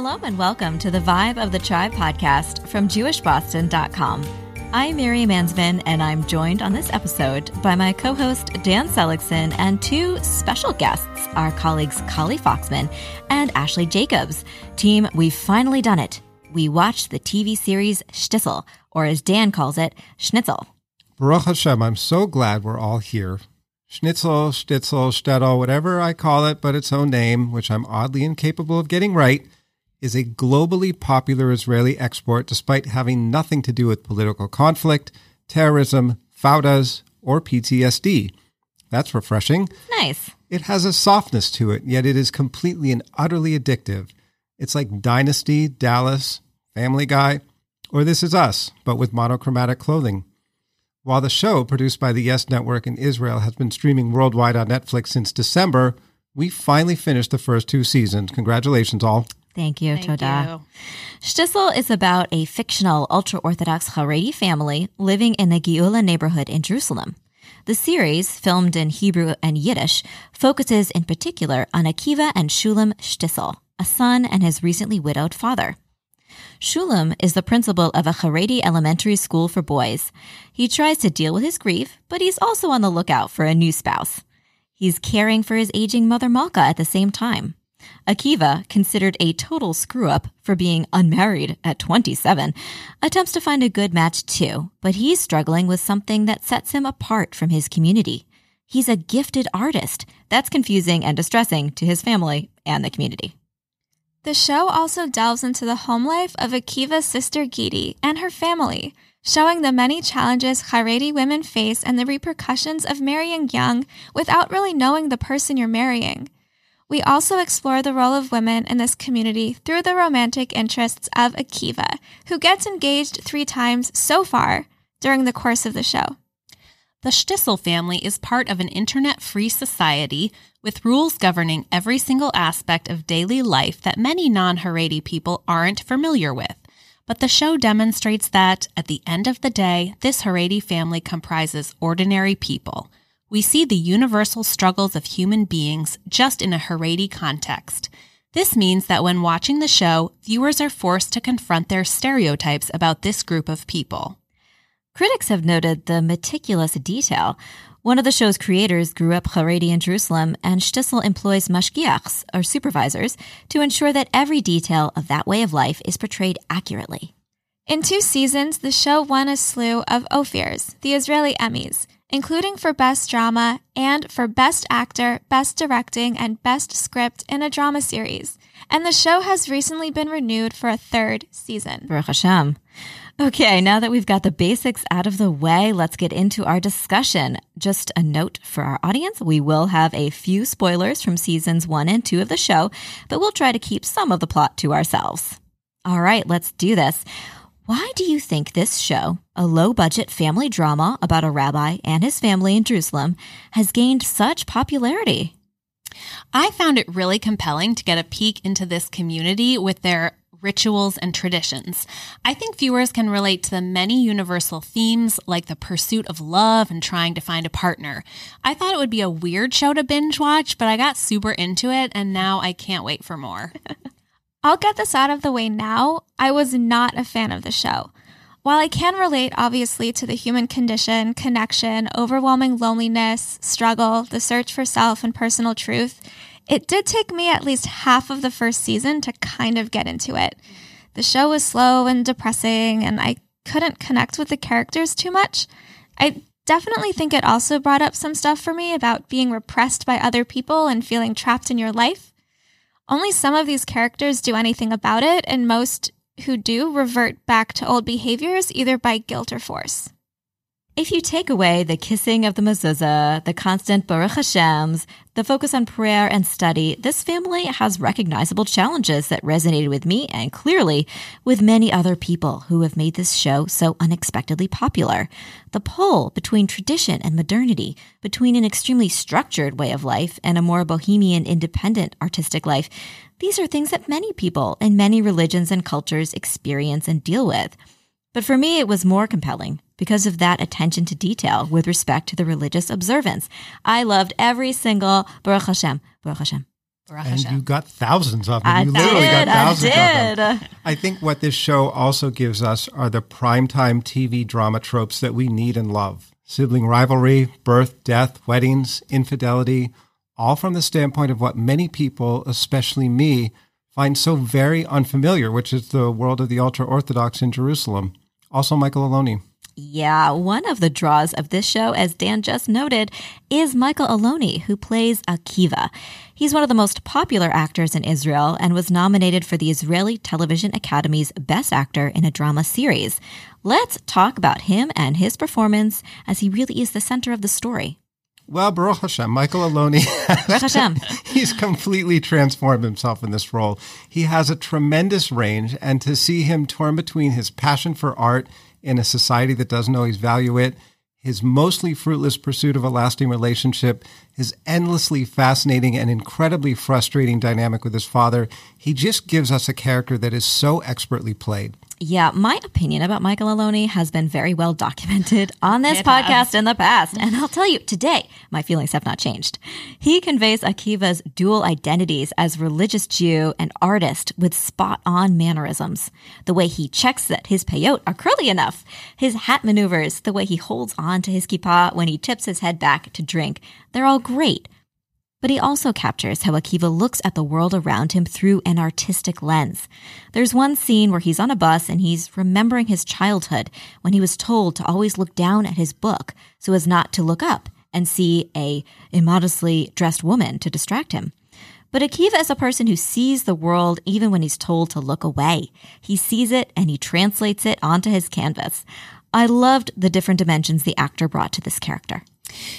Shalom and welcome to the Vibe of the Tribe podcast from JewishBoston.com. I'm Miriam Mansman, and I'm joined on this episode by my co host Dan Seligson and two special guests, our colleagues Kali Foxman and Ashley Jacobs. Team, we've finally done it. We watched the TV series Shtisel, or as Dan calls it, Schnitzel. Baruch Hashem, I'm so glad we're all here. Schnitzel, Stitzel, Stettel, whatever I call it, but its own name, which I'm oddly incapable of getting right, is a globally popular Israeli export despite having nothing to do with political conflict, terrorism, faudas, or PTSD. That's refreshing. Nice. It has a softness to it, yet it is completely and utterly addictive. It's like Dynasty, Dallas, Family Guy, or This Is Us, but with monochromatic clothing. While the show, produced by the Yes Network in Israel, has been streaming worldwide on Netflix since December, we finally finished the first two seasons. Congratulations, all. Thank you, Thank Toda. you. Shtisel is about a fictional ultra Orthodox Haredi family living in the Geula neighborhood in Jerusalem. The series, filmed in Hebrew and Yiddish, focuses in particular on Akiva and Shulam Shtisel, a son and his recently widowed father. Shulam is the principal of a Haredi elementary school for boys. He tries to deal with his grief, but he's also on the lookout for a new spouse. He's caring for his aging mother Malka at the same time. Akiva, considered a total screw up for being unmarried at 27, attempts to find a good match too, but he's struggling with something that sets him apart from his community. He's a gifted artist. That's confusing and distressing to his family and the community. The show also delves into the home life of Akiva's sister Giti and her family, showing the many challenges Haredi women face and the repercussions of marrying young without really knowing the person you're marrying. We also explore the role of women in this community through the romantic interests of Akiva, who gets engaged three times so far during the course of the show. The Stissel family is part of an internet free society with rules governing every single aspect of daily life that many non Haredi people aren't familiar with. But the show demonstrates that, at the end of the day, this Haredi family comprises ordinary people. We see the universal struggles of human beings just in a Haredi context. This means that when watching the show, viewers are forced to confront their stereotypes about this group of people. Critics have noted the meticulous detail. One of the show's creators grew up Haredi in Jerusalem, and Shtisel employs mashgiachs, or supervisors, to ensure that every detail of that way of life is portrayed accurately. In two seasons, the show won a slew of Ophirs, the Israeli Emmys, including for Best Drama and for Best Actor, Best Directing, and Best Script in a Drama Series. And the show has recently been renewed for a third season. Baruch Hashem. Okay, now that we've got the basics out of the way, let's get into our discussion. Just a note for our audience we will have a few spoilers from seasons one and two of the show, but we'll try to keep some of the plot to ourselves. All right, let's do this. Why do you think this show, a low budget family drama about a rabbi and his family in Jerusalem, has gained such popularity? I found it really compelling to get a peek into this community with their rituals and traditions. I think viewers can relate to the many universal themes like the pursuit of love and trying to find a partner. I thought it would be a weird show to binge watch, but I got super into it and now I can't wait for more. I'll get this out of the way now. I was not a fan of the show. While I can relate, obviously, to the human condition, connection, overwhelming loneliness, struggle, the search for self and personal truth, it did take me at least half of the first season to kind of get into it. The show was slow and depressing, and I couldn't connect with the characters too much. I definitely think it also brought up some stuff for me about being repressed by other people and feeling trapped in your life. Only some of these characters do anything about it, and most who do revert back to old behaviors either by guilt or force. If you take away the kissing of the mezuzah, the constant Baruch Hashems, the focus on prayer and study, this family has recognizable challenges that resonated with me and clearly with many other people who have made this show so unexpectedly popular. The pull between tradition and modernity, between an extremely structured way of life and a more bohemian, independent artistic life, these are things that many people in many religions and cultures experience and deal with. But for me, it was more compelling because of that attention to detail with respect to the religious observance. I loved every single Baruch Hashem, Baruch Hashem. Baruch And Hashem. you got thousands of them. I you literally did. got I thousands of them. I think what this show also gives us are the primetime TV drama tropes that we need and love sibling rivalry, birth, death, weddings, infidelity, all from the standpoint of what many people, especially me, find so very unfamiliar, which is the world of the ultra Orthodox in Jerusalem. Also, Michael Aloni. Yeah, one of the draws of this show, as Dan just noted, is Michael Aloni, who plays Akiva. He's one of the most popular actors in Israel and was nominated for the Israeli Television Academy's Best Actor in a Drama Series. Let's talk about him and his performance as he really is the center of the story. Well, Baruch Hashem, Michael Aloni, Hashem. he's completely transformed himself in this role. He has a tremendous range, and to see him torn between his passion for art in a society that doesn't always value it, his mostly fruitless pursuit of a lasting relationship, his endlessly fascinating and incredibly frustrating dynamic with his father, he just gives us a character that is so expertly played. Yeah, my opinion about Michael Aloni has been very well documented on this It podcast has. in the past. And I'll tell you, today, my feelings have not changed. He conveys Akiva's dual identities as religious Jew and artist with spot on mannerisms. The way he checks that his peyot are curly enough, his hat maneuvers, the way he holds on to his kippah when he tips his head back to drink, they're all great. But he also captures how Akiva looks at the world around him through an artistic lens. There's one scene where he's on a bus and he's remembering his childhood when he was told to always look down at his book so as not to look up and see a immodestly dressed woman to distract him. But Akiva is a person who sees the world even when he's told to look away. He sees it and he translates it onto his canvas. I loved the different dimensions the actor brought to this character.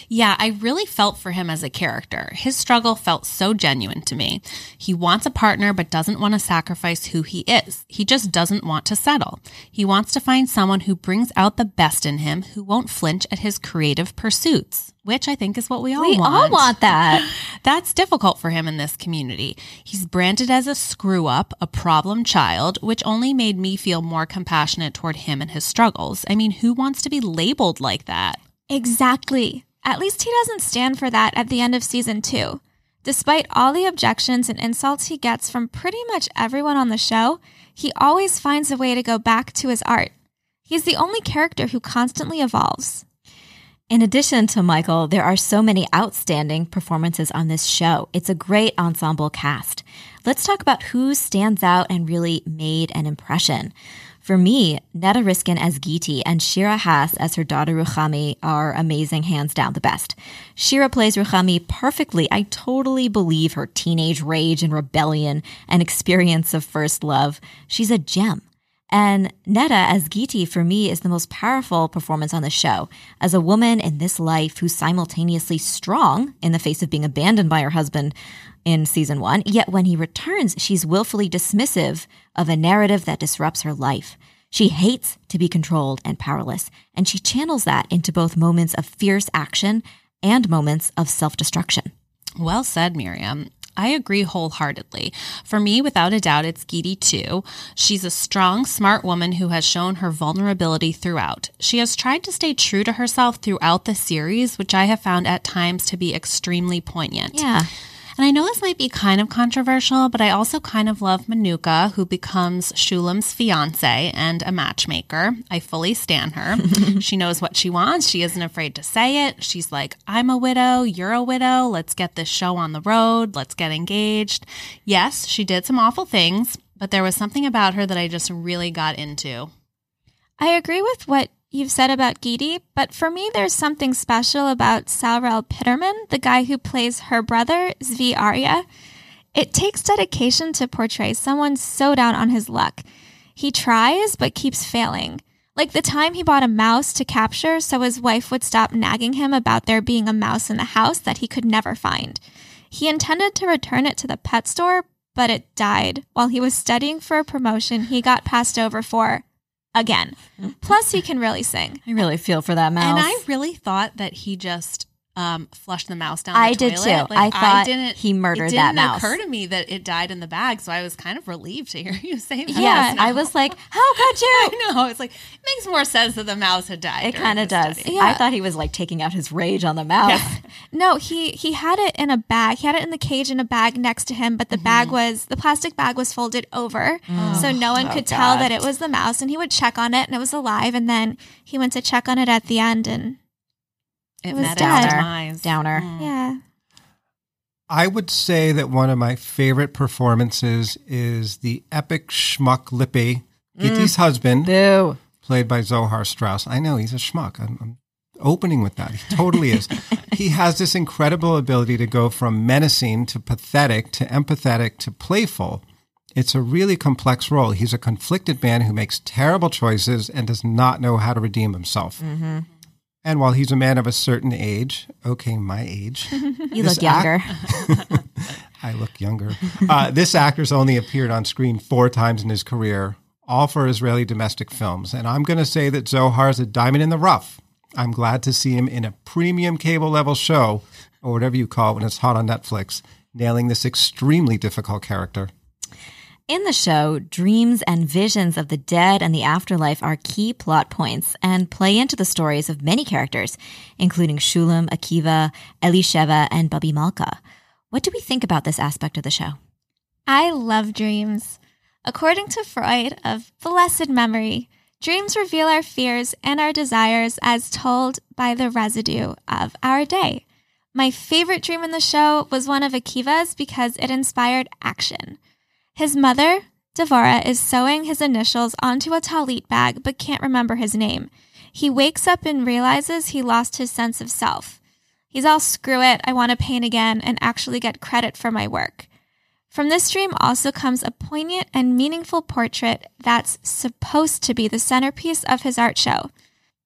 Yeah, I really felt for him as a character. His struggle felt so genuine to me. He wants a partner, but doesn't want to sacrifice who he is. He just doesn't want to settle. He wants to find someone who brings out the best in him, who won't flinch at his creative pursuits, which I think is what we all We want. We all want that. That's difficult for him in this community. He's branded as a screw up, a problem child, which only made me feel more compassionate toward him and his struggles. I mean, who wants to be labeled like that? Exactly. At least he doesn't stand for that at the end of season two. Despite all the objections and insults he gets from pretty much everyone on the show, he always finds a way to go back to his art. He's the only character who constantly evolves. In addition to Michael, there are so many outstanding performances on this show. It's a great ensemble cast. Let's talk about who stands out and really made an impression. For me, Netta Riskin as Giti and Shira Haas as her daughter Ruchami are amazing, hands down the best. Shira plays Ruchami perfectly. I totally believe her teenage rage and rebellion and experience of first love. She's a gem. And Netta as Giti for me is the most powerful performance on the show. As a woman in this life who's simultaneously strong in the face of being abandoned by her husband in season one, yet when he returns, she's willfully dismissive of a narrative that disrupts her life. She hates to be controlled and powerless, and she channels that into both moments of fierce action and moments of self destruction. Well said, Miriam. I agree wholeheartedly. For me, without a doubt, it's Giti too. She's a strong, smart woman who has shown her vulnerability throughout. She has tried to stay true to herself throughout the series, which I have found at times to be extremely poignant. Yeah. And I know this might be kind of controversial, but I also kind of love Menucha, who becomes Shulam's fiance and a matchmaker. I fully stan her. she knows what she wants. She isn't afraid to say it. She's like, I'm a widow. You're a widow. Let's get this show on the road. Let's get engaged. Yes, she did some awful things, but there was something about her that I just really got into. I agree with what you've said about Giti, but for me, there's something special about Sarel Piterman, the guy who plays her brother, Zvi Arya. It takes dedication to portray someone so down on his luck. He tries, but keeps failing. Like the time he bought a mouse to capture so his wife would stop nagging him about there being a mouse in the house that he could never find. He intended to return it to the pet store, but it died. While he was studying for a promotion he got passed over for again. Mm-hmm. Plus, he can really sing. I really feel for that mouse. And I really thought that he just um, flush the mouse down. I the did toilet. too. I thought he murdered that mouse. it that didn't mouse. occur to me that it died in the bag, so I was kind of relieved to hear you say that. Yeah, I was like, how could you? I know. It's like it makes more sense that the mouse had died. It kind of does. study. I thought he was like taking out his rage on the mouse. No, he he had it in a bag. He had it in the cage in a bag next to him, but the bag Mm-hmm. was the plastic bag was folded over, so no one Oh, could tell that it was the mouse. And he would check on it, and it was alive. And then he went to check on it at the end, and It was met dead. its. Downer. Mm. yeah, I would say that one of my favorite performances is the epic schmuck Lippe, Giti's husband, Boo. played by Zohar Strauss. I know he's a schmuck. I'm, I'm opening with that. He totally is. he has this incredible ability to go from menacing to pathetic to empathetic to playful. It's a really complex role. He's a conflicted man who makes terrible choices and does not know how to redeem himself. And while he's a man of a certain age, okay, my age, You look younger. I look younger. Uh, this actor's only appeared on screen four times in his career, all for Israeli domestic films. And I'm going to say that Zohar is a diamond in the rough. I'm glad to see him in a premium cable level show, or whatever you call it when it's hot on Netflix, nailing this extremely difficult character. In the show, dreams and visions of the dead and the afterlife are key plot points and play into the stories of many characters, including Shulam, Akiva, Elisheva, and Bubby Malka. What do we think about this aspect of the show? I love dreams. According to Freud of blessed memory, dreams reveal our fears and our desires as told by the residue of our day. My favorite dream in the show was one of Akiva's because it inspired action. His mother, Devora, is sewing his initials onto a talit bag but can't remember his name. He wakes up and realizes he lost his sense of self. He's all screw it, I want to paint again and actually get credit for my work. From this dream also comes a poignant and meaningful portrait that's supposed to be the centerpiece of his art show.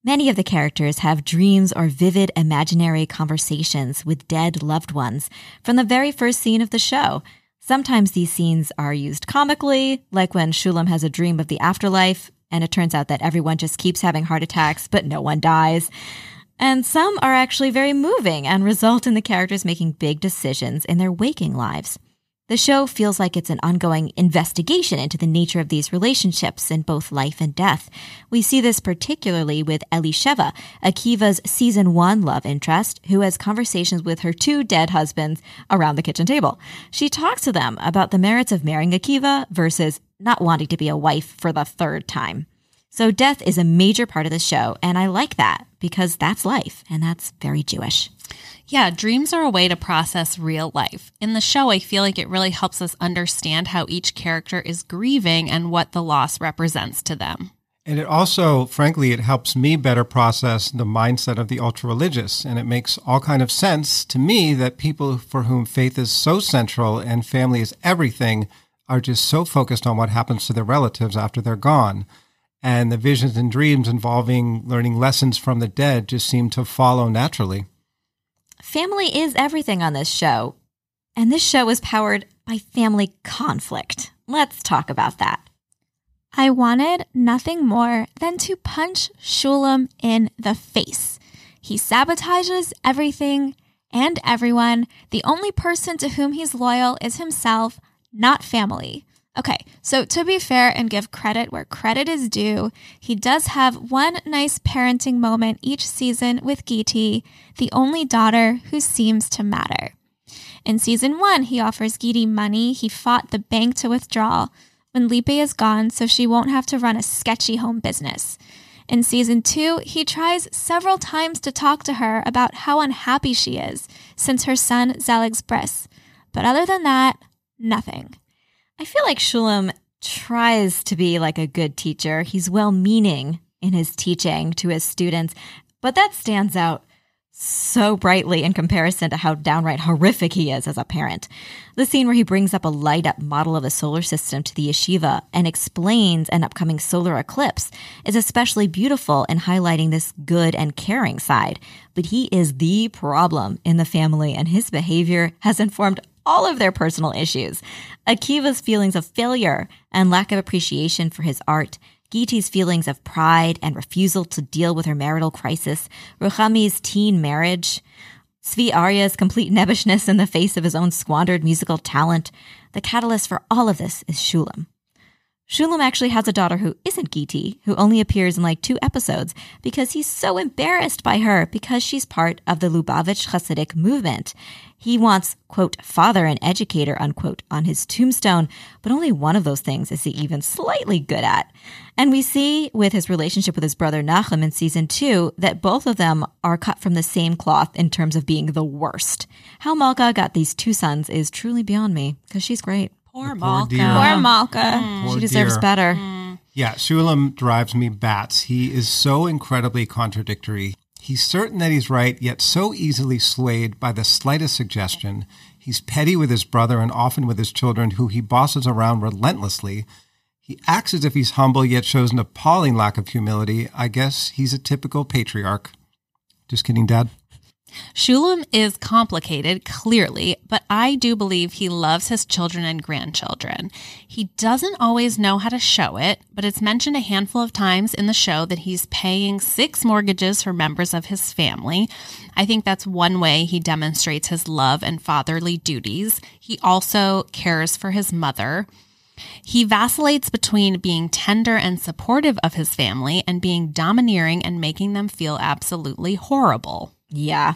Many of the characters have dreams or vivid imaginary conversations with dead loved ones from the very first scene of the show. Sometimes these scenes are used comically, like when Shulam has a dream of the afterlife, and it turns out that everyone just keeps having heart attacks, but no one dies. And some are actually very moving and result in the characters making big decisions in their waking lives. The show feels like it's an ongoing investigation into the nature of these relationships in both life and death. We see this particularly with Elisheva, Akiva's season one love interest, who has conversations with her two dead husbands around the kitchen table. She talks to them about the merits of marrying Akiva versus not wanting to be a wife for the third time. So death is a major part of the show, and I like that because that's life, and that's very Jewish. Yeah, dreams are a way to process real life. In the show, I feel like it really helps us understand how each character is grieving and what the loss represents to them. And it also, frankly, it helps me better process the mindset of the ultra religious. And it makes all kind of sense to me that people for whom faith is so central and family is everything are just so focused on what happens to their relatives after they're gone. And the visions and dreams involving learning lessons from the dead just seem to follow naturally. Family is everything on this show. And this show is powered by family conflict. Let's talk about that. I wanted nothing more than to punch Shulam in the face. He sabotages everything and everyone. The only person to whom he's loyal is himself, not family. Okay, so to be fair and give credit where credit is due, he does have one nice parenting moment each season with Giti, the only daughter who seems to matter. In season one, he offers Giti money he fought the bank to withdraw when Lipe is gone so she won't have to run a sketchy home business. In season two, he tries several times to talk to her about how unhappy she is since her son Zelig's bris. But other than that, nothing. I feel like Shulam tries to be like a good teacher. He's well meaning in his teaching to his students, but that stands out so brightly in comparison to how downright horrific he is as a parent. The scene where he brings up a light up model of the solar system to the yeshiva and explains an upcoming solar eclipse is especially beautiful in highlighting this good and caring side. But he is the problem in the family, and his behavior has informed all of their personal issues. Akiva's feelings of failure and lack of appreciation for his art, Giti's feelings of pride and refusal to deal with her marital crisis, Ruchami's teen marriage. Zvi Arya's complete nebbishness in the face of his own squandered musical talent. The catalyst for all of this is Shulam. Shulam actually has a daughter who isn't Giti, who only appears in like two episodes because he's so embarrassed by her because she's part of the Lubavitch Hasidic movement. He wants, quote, father and educator, unquote, on his tombstone, but only one of those things is he even slightly good at. And we see with his relationship with his brother Nachum in season two that both of them are cut from the same cloth in terms of being the worst. How Malka got these two sons is truly beyond me because she's great. Poor poor Malka. dear. Poor Malka. Mm. Poor she deserves dear. better. Mm. Yeah, Shulam drives me bats. He is so incredibly contradictory. He's certain that he's right, yet so easily swayed by the slightest suggestion. He's petty with his brother and often with his children, who he bosses around relentlessly. He acts as if he's humble, yet shows an appalling lack of humility. I guess he's a typical patriarch. Just kidding, Dad. Shulam is complicated, clearly, but I do believe he loves his children and grandchildren. He doesn't always know how to show it, but it's mentioned a handful of times in the show that he's paying six mortgages for members of his family. I think that's one way he demonstrates his love and fatherly duties. He also cares for his mother. He vacillates between being tender and supportive of his family and being domineering and making them feel absolutely horrible. Yeah.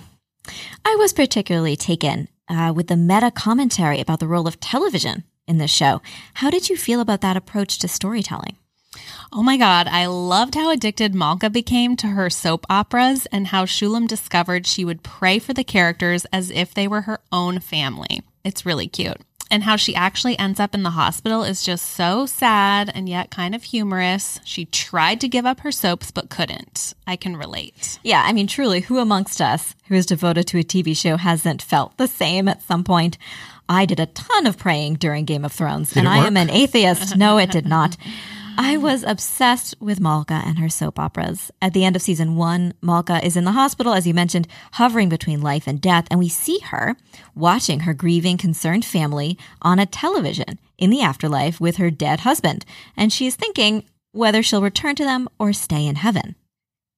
I was particularly taken uh, with the meta commentary about the role of television in this show. How did you feel about that approach to storytelling? Oh my God, I loved how addicted Malka became to her soap operas and how Shulam discovered she would pray for the characters as if they were her own family. It's really cute. And how she actually ends up in the hospital is just so sad and yet kind of humorous. She tried to give up her soaps but couldn't. I can relate. Yeah, I mean, truly, who amongst us who is devoted to a TV show hasn't felt the same at some point? I did a ton of praying during Game of Thrones, and I work? am an atheist. No, it did not. I was obsessed with Malka and her soap operas. At the end of season one, Malka is in the hospital, as you mentioned, hovering between life and death, and we see her watching her grieving, concerned family on a television in the afterlife with her dead husband. And she is thinking whether she'll return to them or stay in heaven.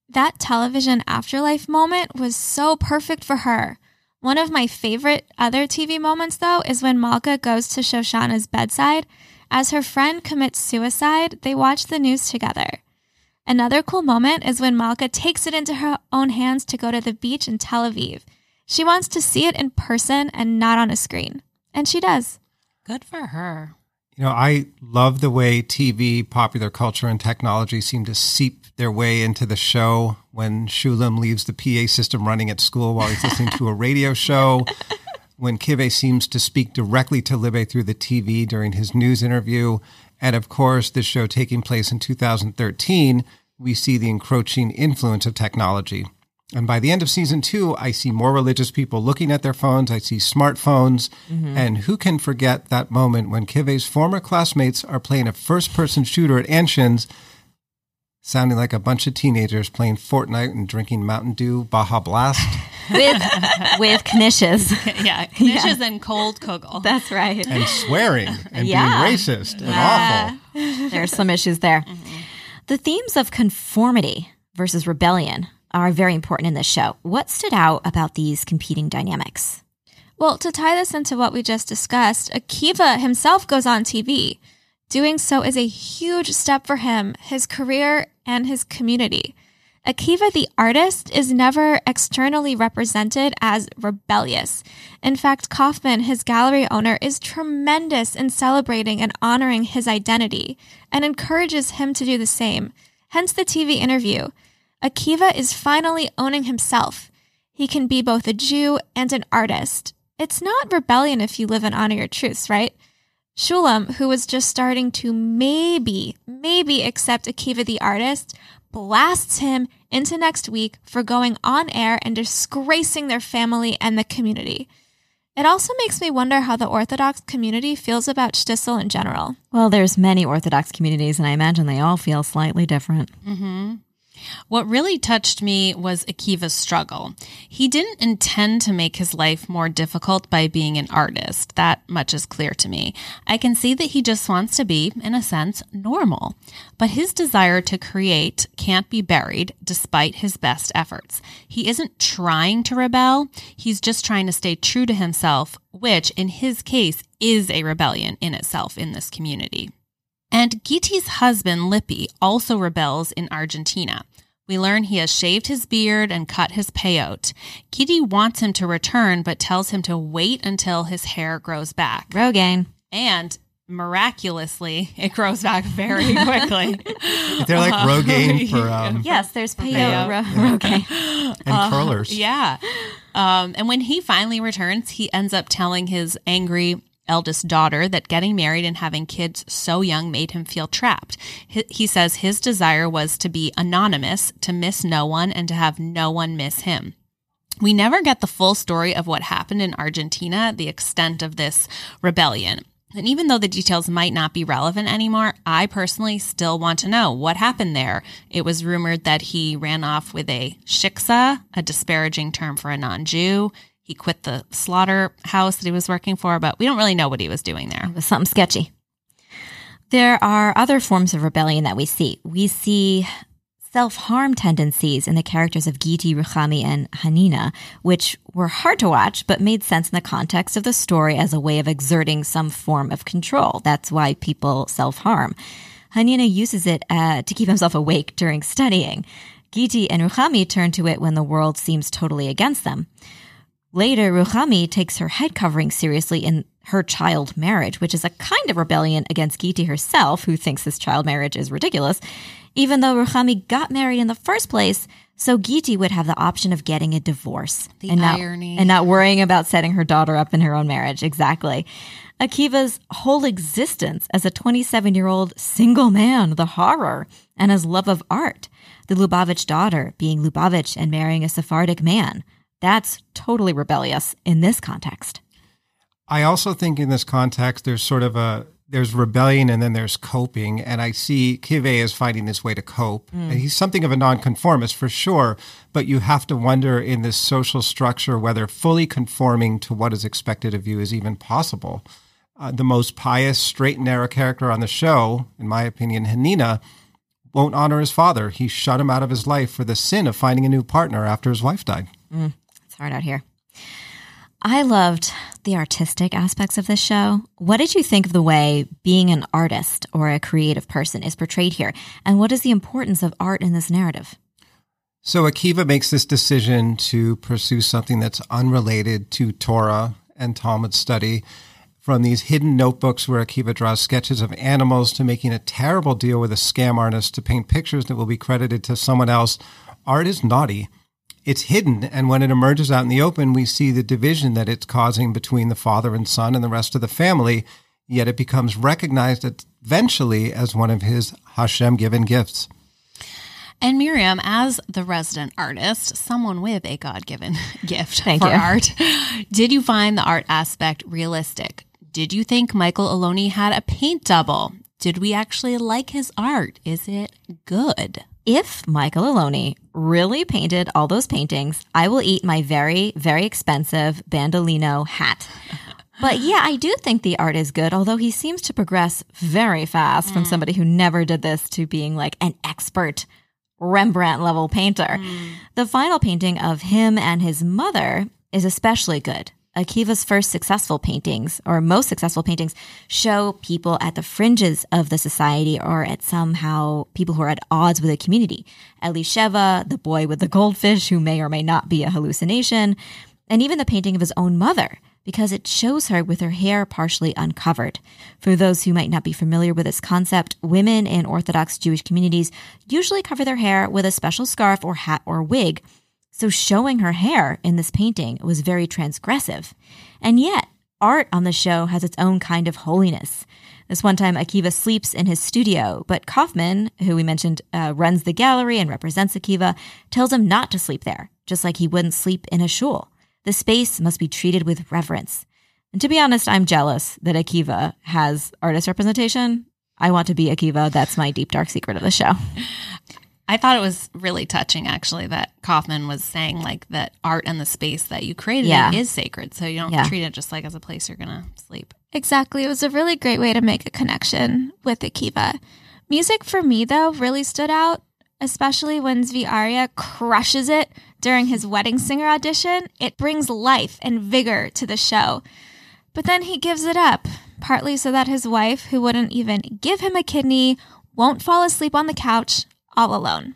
That television afterlife moment was so perfect for her. One of my favorite other TV moments, though, is when Malka goes to Shoshana's bedside. As her friend commits suicide, they watch the news together. Another cool moment is when Malka takes it into her own hands to go to the beach in Tel Aviv. She wants to see it in person and not on a screen. And she does. Good for her. You know, I love the way TV, popular culture, and technology seem to seep their way into the show when Shulam leaves the PA system running at school while he's listening to a radio show, when Kive seems to speak directly to Libbe through the TV during his news interview, and of course, this show taking place in 2013, we see the encroaching influence of technology. And by the end of season two, I see more religious people looking at their phones. I see smartphones. Mm-hmm. And who can forget that moment when Kive's former classmates are playing a first person shooter at Anshin's, sounding like a bunch of teenagers playing Fortnite and drinking Mountain Dew Baja Blast? With with knishes. yeah, Knishes and cold kugel. That's right. and swearing and Yeah. being racist and awful. There's some issues there. Mm-hmm. The themes of conformity versus rebellion are very important in this show. What stood out about these competing dynamics? Well, to tie this into what we just discussed, Akiva himself goes on TV. Doing so is a huge step for him, his career, and his community. Akiva the artist is never externally represented as rebellious. In fact, Kaufman, his gallery owner, is tremendous in celebrating and honoring his identity and encourages him to do the same. Hence the TV interview. Akiva is finally owning himself. He can be both a Jew and an artist. It's not rebellion if you live and honor your truths, right? Shulam, who was just starting to maybe, maybe accept Akiva the artist, blasts him into next week for going on air and disgracing their family and the community. It also makes me wonder how the Orthodox community feels about Shtisel in general. Well, there's many Orthodox communities, and I imagine they all feel slightly different. Mm-hmm. What really touched me was Akiva's struggle. He didn't intend to make his life more difficult by being an artist. That much is clear to me. I can see that he just wants to be, in a sense, normal. But his desire to create can't be buried despite his best efforts. He isn't trying to rebel, he's just trying to stay true to himself, which in his case is a rebellion in itself in this community. And Giti's husband, Lippi, also rebels in Argentina. We learn he has shaved his beard and cut his peyote. Giti wants him to return, but tells him to wait until his hair grows back. Rogaine. And miraculously, it grows back very quickly. They're like Rogaine for um, Yes, there's peyote. peyote. Ro- Rogaine. and curlers. yeah. Um, and when he finally returns, he ends up telling his angry eldest daughter that getting married and having kids so young made him feel trapped. He, says his desire was to be anonymous, to miss no one, and to have no one miss him. We never get the full story of what happened in Argentina, the extent of this rebellion. And even though the details might not be relevant anymore, I personally still want to know what happened there. It was rumored that he ran off with a shiksa, a disparaging term for a non Jew. He quit the slaughterhouse that he was working for, but we don't really know what he was doing there. It was something sketchy. There are other forms of rebellion that we see. We see self harm tendencies in the characters of Giti, Ruchami, and Hanina, which were hard to watch but made sense in the context of the story as a way of exerting some form of control. That's why people self harm. Hanina uses it uh, to keep himself awake during studying. Giti and Ruchami turn to it when the world seems totally against them. Later, Ruchami takes her head covering seriously in her child marriage, which is a kind of rebellion against Giti herself, who thinks this child marriage is ridiculous, even though Ruchami got married in the first place, so Giti would have the option of getting a divorce. The and not, irony. And not worrying about setting her daughter up in her own marriage. Exactly. Akiva's whole existence as a 27 year old single man, the horror, and his love of art, the Lubavitch daughter being Lubavitch and marrying a Sephardic man. That's totally rebellious in this context. I also think in this context, there's sort of a there's rebellion and then there's coping, and I see Kive is finding this way to cope. And he's something of a nonconformist for sure, but you have to wonder in this social structure whether fully conforming to what is expected of you is even possible. Uh, the most pious, straight and narrow character on the show, in my opinion, Hanina, won't honor his father. He shut him out of his life for the sin of finding a new partner after his wife died. It's out here. I loved the artistic aspects of this show. What did you think of the way being an artist or a creative person is portrayed here? And what is the importance of art in this narrative? So Akiva makes this decision to pursue something that's unrelated to Torah and Talmud study. From these hidden notebooks where Akiva draws sketches of animals to making a terrible deal with a scam artist to paint pictures that will be credited to someone else, art is naughty. It's hidden, and when it emerges out in the open, we see the division that it's causing between the father and son and the rest of the family, yet it becomes recognized eventually as one of his Hashem given gifts. And Miriam, as the resident artist, someone with a God given gift Thank for you. art, did you find the art aspect realistic? Did you think Michael Aloni had a paint double? Did we actually like his art? Is it good? If Michael Aloni really painted all those paintings, I will eat my very, very expensive Borsalino hat. But yeah, I do think the art is good, although he seems to progress very fast from mm. somebody who never did this to being like an expert Rembrandt level painter. Mm. The final painting of him and his mother is especially good. Akiva's first successful paintings, or most successful paintings, show people at the fringes of the society or at somehow people who are at odds with the community. Elisheva, the boy with the goldfish, who may or may not be a hallucination, and even the painting of his own mother, because it shows her with her hair partially uncovered. For those who might not be familiar with this concept, women in Orthodox Jewish communities usually cover their hair with a special scarf or hat or wig. So showing her hair in this painting was very transgressive. And yet, art on the show has its own kind of holiness. This one time, Akiva sleeps in his studio, but Kaufman, who we mentioned uh, runs the gallery and represents Akiva, tells him not to sleep there, just like he wouldn't sleep in a shul. The space must be treated with reverence. And to be honest, I'm jealous that Akiva has artist representation. I want to be Akiva. That's my deep, dark secret of the show. I thought it was really touching, actually, that Kaufman was saying like that art and the space that you created Yeah. is sacred. So you don't Yeah. treat it just like as a place you're gonna sleep. Exactly. It was a really great way to make a connection with Akiva. Music for me, though, really stood out, especially when Zvi Arya crushes it during his wedding singer audition. It brings life and vigor to the show. But then he gives it up, partly so that his wife, who wouldn't even give him a kidney, won't fall asleep on the couch all alone.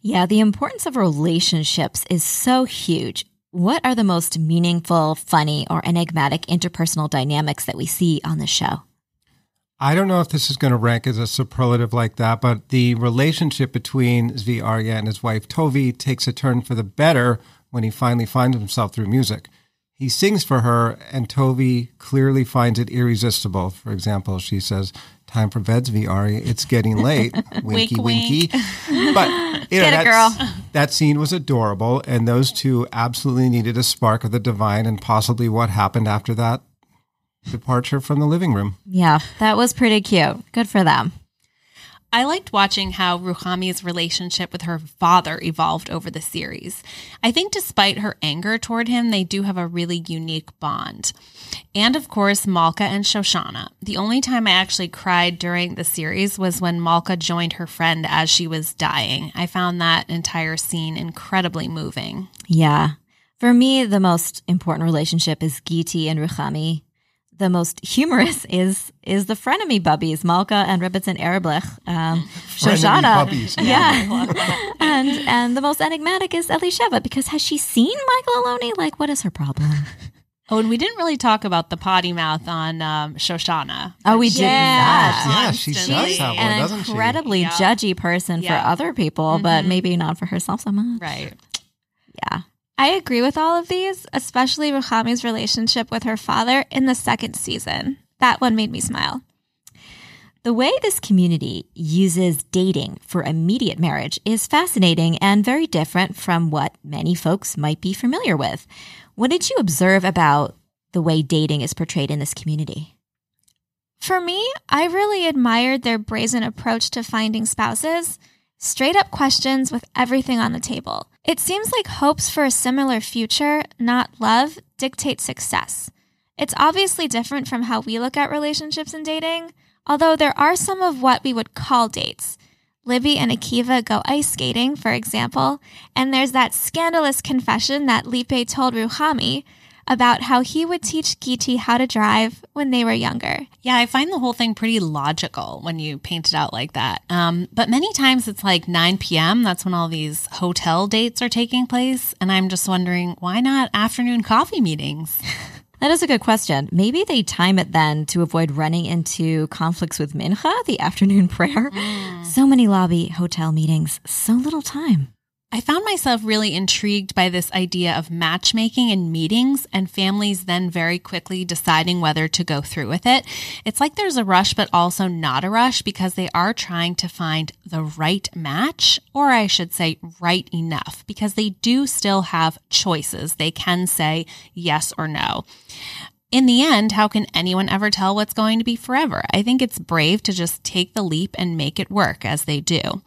Yeah, the importance of relationships is so huge. What are the most meaningful, funny, or enigmatic interpersonal dynamics that we see on the show? I don't know if this is going to rank as a superlative like that, but the relationship between Zvi Arya and his wife Tovi takes a turn for the better when he finally finds himself through music. He sings for her, and Tovi clearly finds it irresistible. For example, she says, Time for Zvi Arya. It's getting late. winky, Wink, winky. But you know, Get it, girl. that scene was adorable, and those two absolutely needed a spark of the divine, and possibly what happened after that departure from the living room. Yeah, that was pretty cute. Good for them. I liked watching how Ruchami's relationship with her father evolved over the series. I think despite her anger toward him, they do have a really unique bond. And of course, Malka and Shoshana. The only time I actually cried during the series was when Malka joined her friend as she was dying. I found that entire scene incredibly moving. Yeah. For me, the most important relationship is Giti and Ruchami. The most humorous is is the frenemy bubbies, Malka and Rebbetzin Erblech. Um, Shoshana. bubbies. Yeah. and and the most enigmatic is Elisheva because has she seen Michael Aloni? Like, what is her problem? Oh, and we didn't really talk about the potty mouth on um, Shoshana. Oh, we did Yeah. not. Yeah, she Constantly. does have one, An doesn't she? incredibly Yeah. judgy person Yeah. for other people, but maybe not for herself so much. Right. Yeah. I agree with all of these, especially Ruchami's relationship with her father in the second season. That one made me smile. The way this community uses dating for immediate marriage is fascinating and very different from what many folks might be familiar with. What did you observe about the way dating is portrayed in this community? For me, I really admired their brazen approach to finding spouses. Straight up questions with everything on the table. It seems like hopes for a similar future, not love, dictate success. It's obviously different from how we look at relationships and dating, although there are some of what we would call dates. Libby and Akiva go ice skating, for example, and there's that scandalous confession that Lipe told Ruchami about how he would teach Giti how to drive when they were younger. Yeah, I find the whole thing pretty logical when you paint it out like that. Um, but many times it's like 9 p.m. That's when all these hotel dates are taking place. And I'm just wondering, why not afternoon coffee meetings? That is a good question. Maybe they time it then to avoid running into conflicts with Mincha, the afternoon prayer. So many lobby hotel meetings, so little time. I found myself really intrigued by this idea of matchmaking and meetings and families then very quickly deciding whether to go through with it. It's like there's a rush, but also not a rush because they are trying to find the right match, or I should say, right enough, because they do still have choices. They can say yes or no. In the end, how can anyone ever tell what's going to be forever? I think it's brave to just take the leap and make it work as they do.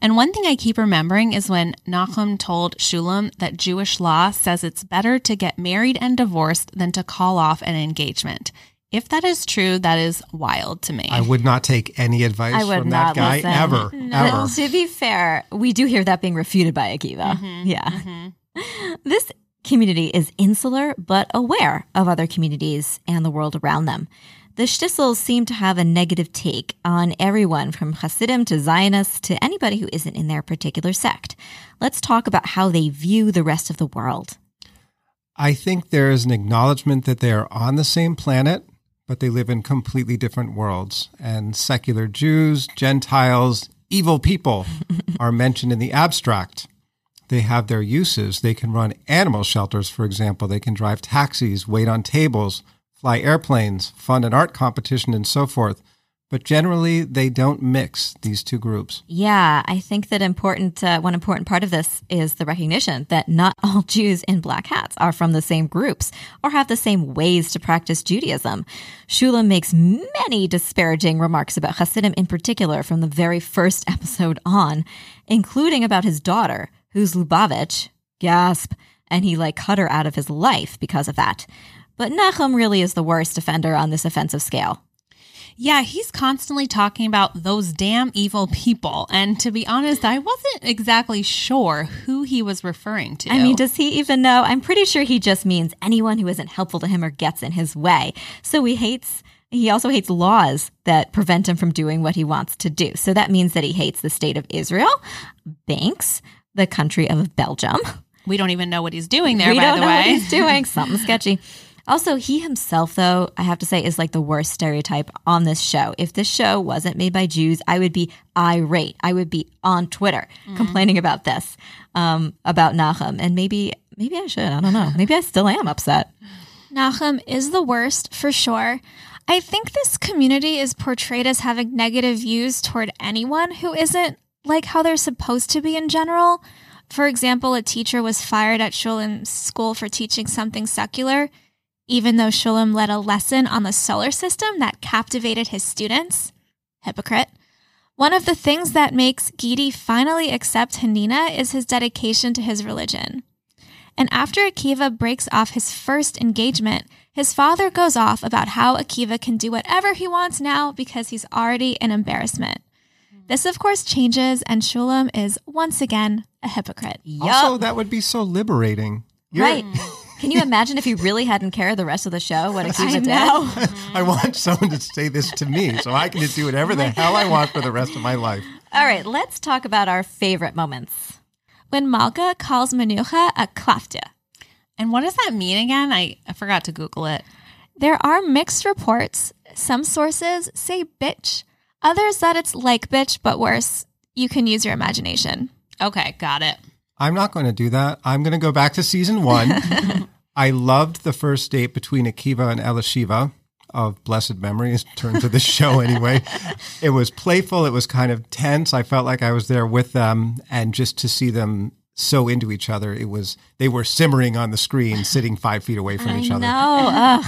And one thing I keep remembering is when Nahum told Shulam that Jewish law says it's better to get married and divorced than to call off an engagement. If that is true, that is wild to me. I would not take any advice I would from not that guy listen. ever. Ever. But to be fair, we do hear that being refuted by Akiva. Mm-hmm, yeah. Mm-hmm. This community is insular but aware of other communities and the world around them. The Shtisels seem to have a negative take on everyone from Hasidim to Zionists to anybody who isn't in their particular sect. Let's talk about how they view the rest of the world. I think there is an acknowledgement that they are on the same planet, but they live in completely different worlds. And secular Jews, Gentiles, evil people are mentioned in the abstract. They have their uses. They can run animal shelters, for example. They can drive taxis, wait on tables, fly airplanes, fund an art competition, and so forth. but generally they don't mix these two groups. Yeah, I think that important uh, one important part of this is the recognition that not all Jews in black hats are from the same groups or have the same ways to practice Judaism. Shulam makes many disparaging remarks about Hasidim in particular from the very first episode on, including about his daughter, who's Lubavitch. Gasp. And he like cut her out of his life because of that. But Nachum really is the worst offender on this offensive scale. Yeah, he's constantly talking about those damn evil people. And to be honest, I wasn't exactly sure who he was referring to. I mean, does he even know? I'm pretty sure he just means anyone who isn't helpful to him or gets in his way. So he hates. He also hates laws that prevent him from doing what he wants to do. So that means that he hates the state of Israel, banks, the country of Belgium. we don't even know what he's doing there, we by don't the know what way. he's doing. Something sketchy. Also, he himself, though, I have to say, is like the worst stereotype on this show. If this show wasn't made by Jews, I would be irate. I would be on Twitter complaining about this, um, about Nachum. And maybe, maybe I should. I don't know. Maybe I still am upset. Nahum is the worst for sure. I think this community is portrayed as having negative views toward anyone who isn't like how they're supposed to be in general. For example, a teacher was fired at Shulam's school for teaching something secular, even though Shulam led a lesson on the solar system that captivated his students. Hypocrite. One of the things that makes Giti finally accept Hanina is his dedication to his religion. And after Akiva breaks off his first engagement, his father goes off about how Akiva can do whatever he wants now because he's already an embarrassment. This, of course, changes, and Shulam is once again a hypocrite. Also, that would be so liberating. You're- Right. Can you imagine if he really hadn't cared the rest of the show? What Akiva I did? know. I want someone to say this to me so I can just do whatever the oh hell I want for the rest of my life. All right, let's talk about our favorite moments. When Malka calls Menucha a klafta. And what does that mean again? I, I forgot to Google it. There are mixed reports. Some sources say bitch, others that it's like bitch, but worse. You can use your imagination. Okay, got it. I'm not going to do that. I'm going to go back to season one. I loved the first date between Akiva and Elisheva of blessed memory, in terms of the show anyway. It was playful. It was kind of tense. I felt like I was there with them. And just to see them so into each other, it was, they were simmering on the screen, sitting five feet away from each I other. know. Ugh.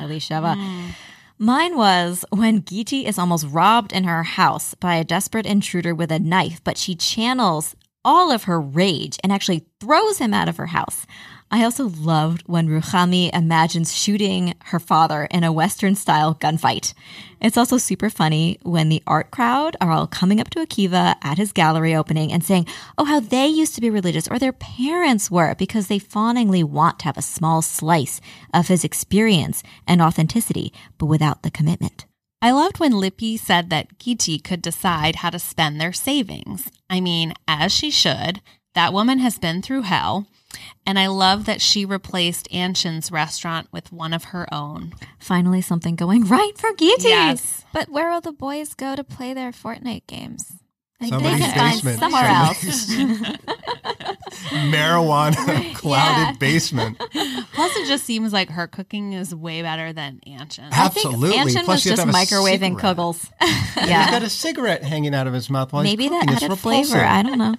Elisheva. Hmm. Mine was when Giti is almost robbed in her house by a desperate intruder with a knife, but she channels all of her rage and actually throws him out of her house. I also loved when Ruchami imagines shooting her father in a Western style gunfight. It's also super funny when the art crowd are all coming up to Akiva at his gallery opening and saying, oh, how they used to be religious or their parents were because they fawningly want to have a small slice of his experience and authenticity, but without the commitment. I loved when Lippy said that Giti could decide how to spend their savings. I mean, as she should. That woman has been through hell. And I love that she replaced Anshin's restaurant with one of her own. Finally, something going right for Giti. Yes. But where will the boys go to play their Fortnite games? I Somebody's they can find basement. somewhere Somebody's Marijuana clouded Yeah. basement. Plus, it just seems like her cooking is way better than Anshin. Absolutely. I think Anshin Plus, was you have just to have a microwaving cigarette. kugels. He's yeah. got a cigarette hanging out of his mouth while Maybe he's that cooking. It's added flavor. I don't know.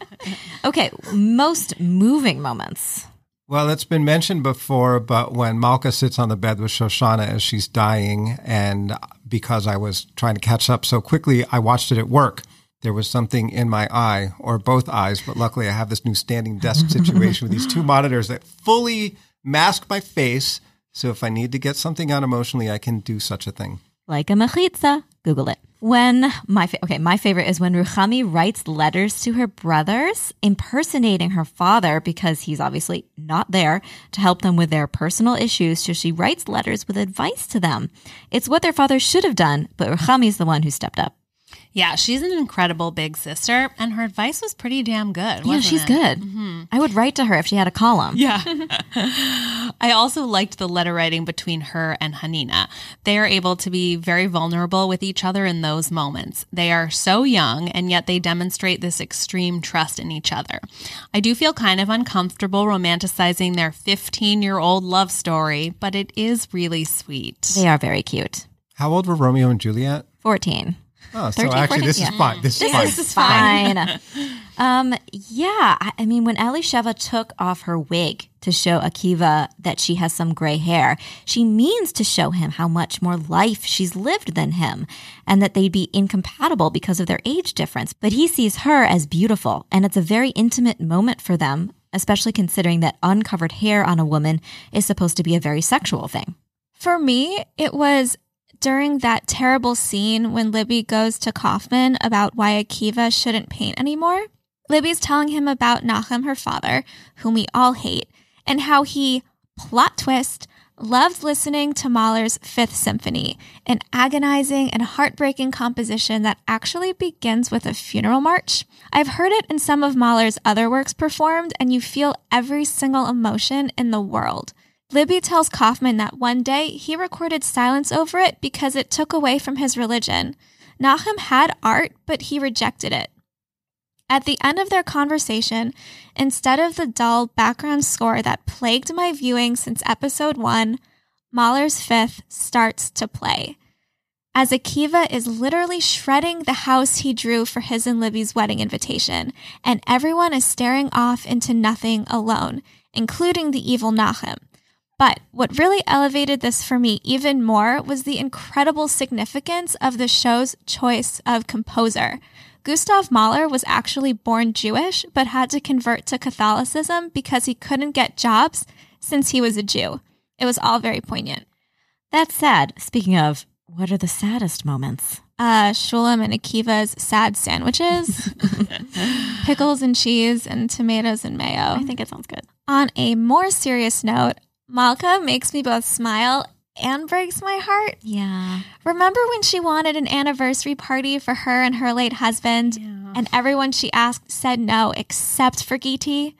Okay, most moving moments. Well, it's been mentioned before, but when Malka sits on the bed with Shoshana as she's dying, and because I was trying to catch up so quickly, I watched it at work. There was something in my eye, or both eyes, but luckily I have this new standing desk situation with these two monitors that fully mask my face. So if I need to get something out emotionally, I can do such a thing. Like a mechitza. Google it. When my fa- okay, my favorite is when Ruchami writes letters to her brothers, impersonating her father because he's obviously not there to help them with their personal issues. So she writes letters with advice to them. It's what their father should have done, but Ruchami's the one who stepped up. Yeah, she's an incredible big sister, and her advice was pretty damn good. Yeah, wasn't she's it? good. Mm-hmm. I would write to her if she had a column. Yeah. I also liked the letter writing between her and Hanina. They are able to be very vulnerable with each other in those moments. They are so young, and yet they demonstrate this extreme trust in each other. I do feel kind of uncomfortable romanticizing their 15 year old love story, but it is really sweet. They are very cute. How old were Romeo and Juliet? 14. Oh, so 13, actually, 14? this Yeah. is fine. This, This is fine. is- is fine. fine. um, yeah, I, I mean, when Elisheva took off her wig to show Akiva that she has some gray hair, she means to show him how much more life she's lived than him and that they'd be incompatible because of their age difference. But he sees her as beautiful, and it's a very intimate moment for them, especially considering that uncovered hair on a woman is supposed to be a very sexual thing. For me, it was during that terrible scene when Libby goes to Kaufman about why Akiva shouldn't paint anymore. Libby's telling him about Nachum, her father, whom we all hate, and how he, plot twist, loved listening to Mahler's Fifth Symphony, an agonizing and heartbreaking composition that actually begins with a funeral march. I've heard it in some of Mahler's other works performed, and you feel every single emotion in the world. Libby tells Kaufman that one day he recorded silence over it because it took away from his religion. Nahum had art, but he rejected it. At the end of their conversation, instead of the dull background score that plagued my viewing since episode one, Mahler's Fifth starts to play. As Akiva is literally shredding the house he drew for his and Libby's wedding invitation, and everyone is staring off into nothing alone, including the evil Nahum. But what really elevated this for me even more was the incredible significance of the show's choice of composer. Gustav Mahler was actually born Jewish, but had to convert to Catholicism because he couldn't get jobs since he was a Jew. It was all very poignant. That's sad. Speaking of, what are the saddest moments? Uh, Shulam and Akiva's sad sandwiches, pickles and cheese, and tomatoes and mayo. I think it sounds good. On a more serious note, Malka makes me both smile and breaks my heart. Yeah. Remember when she wanted an anniversary party for her and her late husband, and everyone she asked said no except for Giti?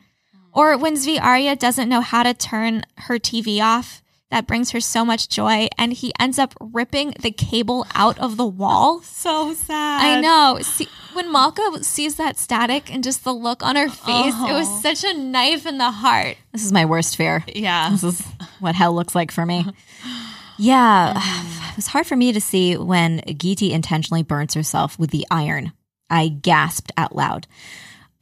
Or when Zvi Arya doesn't know how to turn her TV off, that brings her so much joy, and he ends up ripping the cable out of the wall? So sad. I know. See, when Malka sees that static and just the look on her face, it was Oh. such a knife in the heart. This is my worst fear. Yeah. This is what hell looks like for me. Yeah. Mm. It was hard for me to see when Giti intentionally burns herself with the iron. I gasped out loud.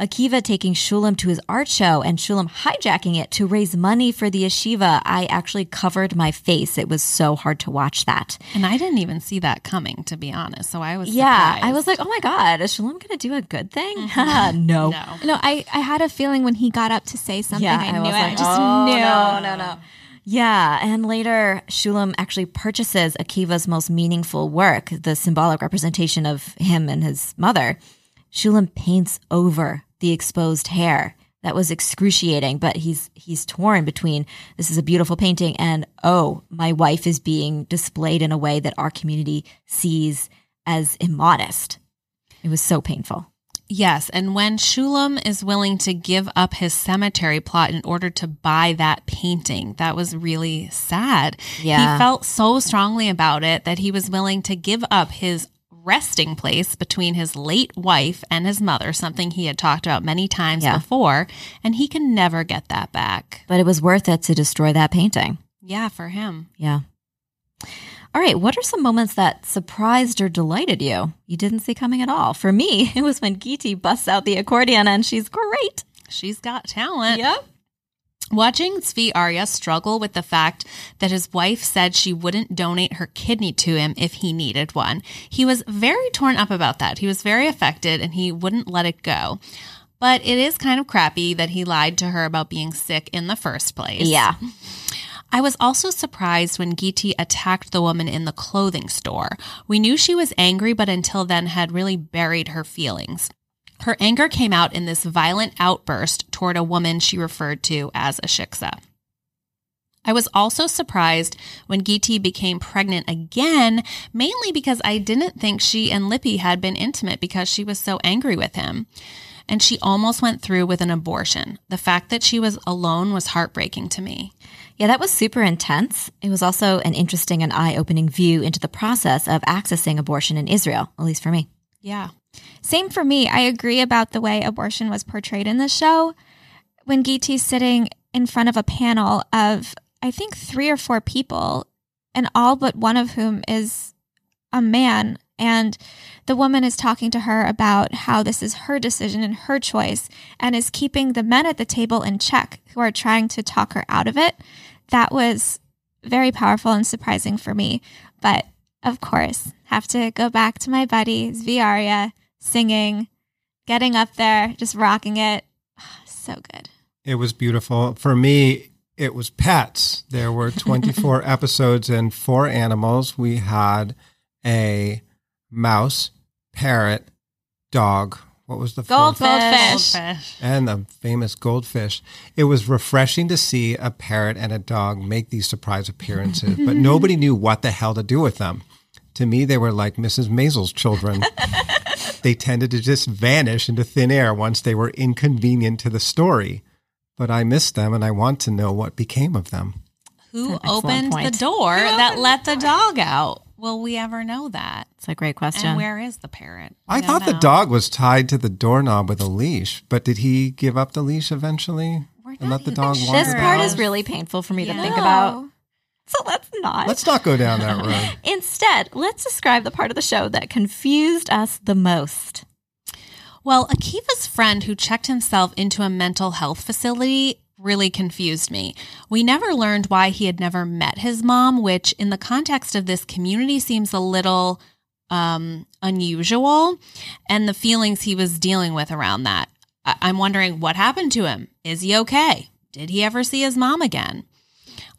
Akiva taking Shulam to his art show and Shulam hijacking it to raise money for the yeshiva. I actually covered my face. It was so hard to watch that. And I didn't even see that coming, to be honest. So I was Yeah. surprised. I was like, oh my God, is Shulam going to do a good thing? Mm-hmm. no. no. No, I, I had a feeling when he got up to say something, yeah, I, knew was it. I just oh, knew. No, no, no. Yeah, and later Shulam actually purchases Akiva's most meaningful work, the symbolic representation of him and his mother. Shulam paints over the exposed hair. That was excruciating, but he's he's torn between this is a beautiful painting and oh, my wife is being displayed in a way that our community sees as immodest. It was so painful. Yes, and when Shulam is willing to give up his cemetery plot in order to buy that painting, that was really sad. Yeah. He felt so strongly about it that he was willing to give up his resting place between his late wife and his mother, something he had talked about many times Yeah. before, and he can never get that back. But it was worth it to destroy that painting. Yeah, for him. Yeah. All right. What are some moments that surprised or delighted you? You didn't see coming at all. For me, it was when Giti busts out the accordion and she's great. She's got talent. Yep. Watching Zvi Arya struggle with the fact that his wife said she wouldn't donate her kidney to him if he needed one, he was very torn up about that. He was very affected and he wouldn't let it go. But it is kind of crappy that he lied to her about being sick in the first place. Yeah. I was also surprised when Giti attacked the woman in the clothing store. We knew she was angry, but until then had really buried her feelings. Her anger came out in this violent outburst toward a woman she referred to as a shiksa. I was also surprised when Giti became pregnant again, mainly because I didn't think she and Lippy had been intimate because she was so angry with him. And she almost went through with an abortion. The fact that she was alone was heartbreaking to me. Yeah, that was super intense. It was also an interesting and eye opening view into the process of accessing abortion in Israel, at least for me. Yeah. Same for me. I agree about the way abortion was portrayed in the show. When Giti's sitting in front of a panel of, I think, three or four people, and all but one of whom is a man, And the woman is talking to her about how this is her decision and her choice and is keeping the men at the table in check who are trying to talk her out of it. That was very powerful and surprising for me. But of course, have to go back to my buddy Zvi Arya singing, getting up there, just rocking it. So good. It was beautiful. For me, it was pets. There were 24 episodes and four animals. We had a mouse, parrot, dog. What was the fourth? Goldfish. Goldfish. And the famous goldfish. It was refreshing to see a parrot and a dog make these surprise appearances, but nobody knew what the hell to do with them. To me, they were like Mrs. Maisel's children. they tended to just vanish into thin air once they were inconvenient to the story. But I missed them and I want to know what became of them. Who excellent opened point. the door that let the dog out? Will we ever know that? It's a great question. And where is the parrot? I don't thought the dog was tied to the doorknob with a leash, but did he give up the leash eventually and let the dog sure. wander? this part is really painful for me to think about. So let's not. Let's not go down that road. Instead, let's describe the part of the show that confused us the most. Well, Akiva's friend who checked himself into a mental health facility really confused me. We never learned why he had never met his mom, which in the context of this community seems a little um, unusual, and the feelings he was dealing with around that. I- I'm wondering what happened to him. Is he okay? Did he ever see his mom again?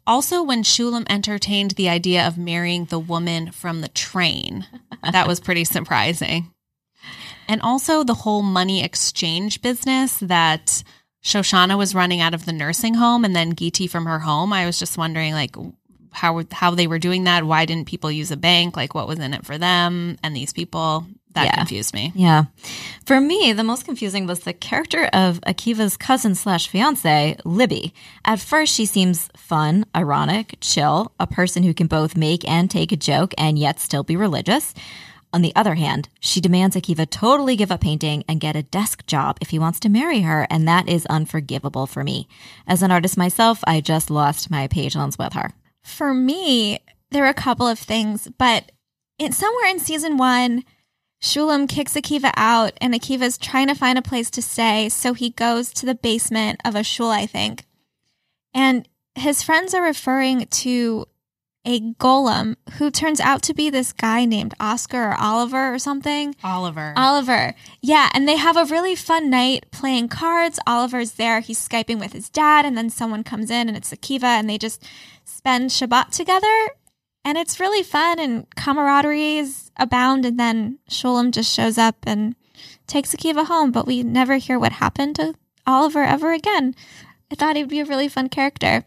Also, when Shulam entertained the idea of marrying the woman from the train, that was pretty surprising. And also the whole money exchange business that Shoshana was running out of the nursing home and then Giti from her home. I was just wondering like how how they were doing that. Why didn't people use a bank? Like what was in it for them and these people? That Yeah. confused me. Yeah. For me, the most confusing was the character of Akiva's cousin slash fiance, Libby. At first, she seems fun, ironic, chill, a person who can both make and take a joke and yet still be religious. On the other hand, she demands Akiva totally give up painting and get a desk job if he wants to marry her, and that is unforgivable for me. As an artist myself, I just lost my patience with her. For me, there are a couple of things, but in somewhere in season one, Shulam kicks Akiva out, and Akiva's trying to find a place to stay, so he goes to the basement of a shul, I think. And his friends are referring to a golem who turns out to be this guy named Oscar or Oliver or something. Oliver. Oliver. Yeah, and they have a really fun night playing cards. Oliver's there, he's Skyping with his dad, and then someone comes in and it's Akiva, and they just spend Shabbat together. And it's really fun, and camaraderie is abound. And then Sholem just shows up and takes Akiva home, but we never hear what happened to Oliver ever again. I thought he'd be a really fun character.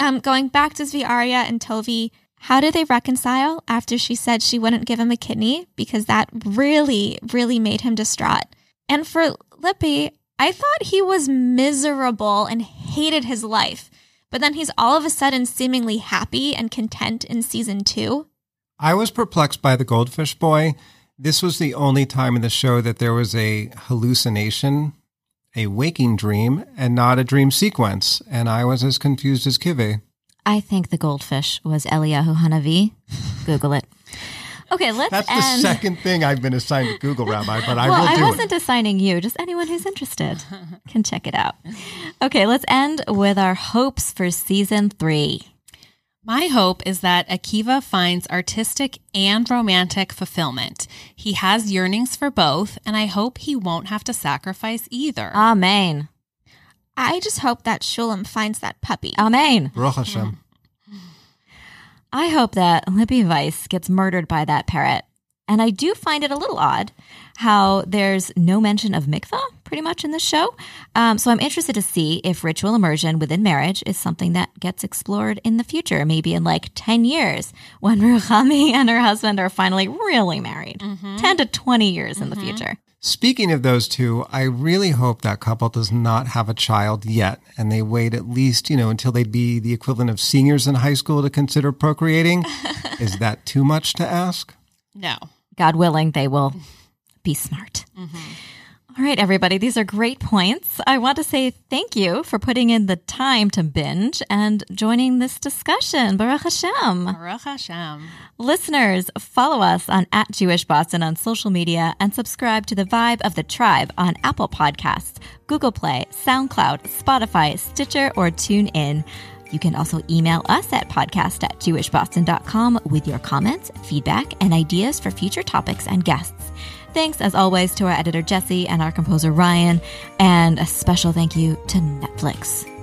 Um, going back to Zvi Arya and Tovi, how do they reconcile after she said she wouldn't give him a kidney? Because that really, really made him distraught. And for Lippy, I thought he was miserable and hated his life. But then he's all of a sudden seemingly happy and content in season two. I was perplexed by the goldfish boy. This was the only time in the show that there was a hallucination, a waking dream, and not a dream sequence. And I was as confused as Kive. I think the goldfish was Eliyahu Hanavi. Google it. Okay, let's That's the end. second thing I've been assigned to Google, Rabbi, but I well, will I wasn't it. assigning you, just anyone who's interested can check it out. Okay, let's end with our hopes for season three. My hope is that Akiva finds artistic and romantic fulfillment. He has yearnings for both, and I hope he won't have to sacrifice either. Amen. I just hope that Shulam finds that puppy. Amen. Baruch Hashem. I hope that Libby Weiss gets murdered by that parrot. And I do find it a little odd how there's no mention of mikvah pretty much in the show. Um, so I'm interested to see if ritual immersion within marriage is something that gets explored in the future, maybe in like 10 years when Ruchami and her husband are finally really married. 10 to 20 years in the future. Speaking of those two, I really hope that couple does not have a child yet and they wait at least, you know, until they'd be the equivalent of seniors in high school to consider procreating. Is that too much to ask? no. God willing, they will be smart. Mm-hmm. All right, everybody, these are great points. I want to say thank you for putting in the time to binge and joining this discussion. Baruch Hashem. Baruch Hashem. Listeners, follow us on at Jewish Boston on social media and subscribe to the Vibe of the Tribe on Apple Podcasts, Google Play, SoundCloud, Spotify, Stitcher, or TuneIn. You can also email us at podcast at jewishboston.com with your comments, feedback, and ideas for future topics and guests. Thanks, as always, to our editor Jesse and our composer Ryan, and a special thank you to Netflix.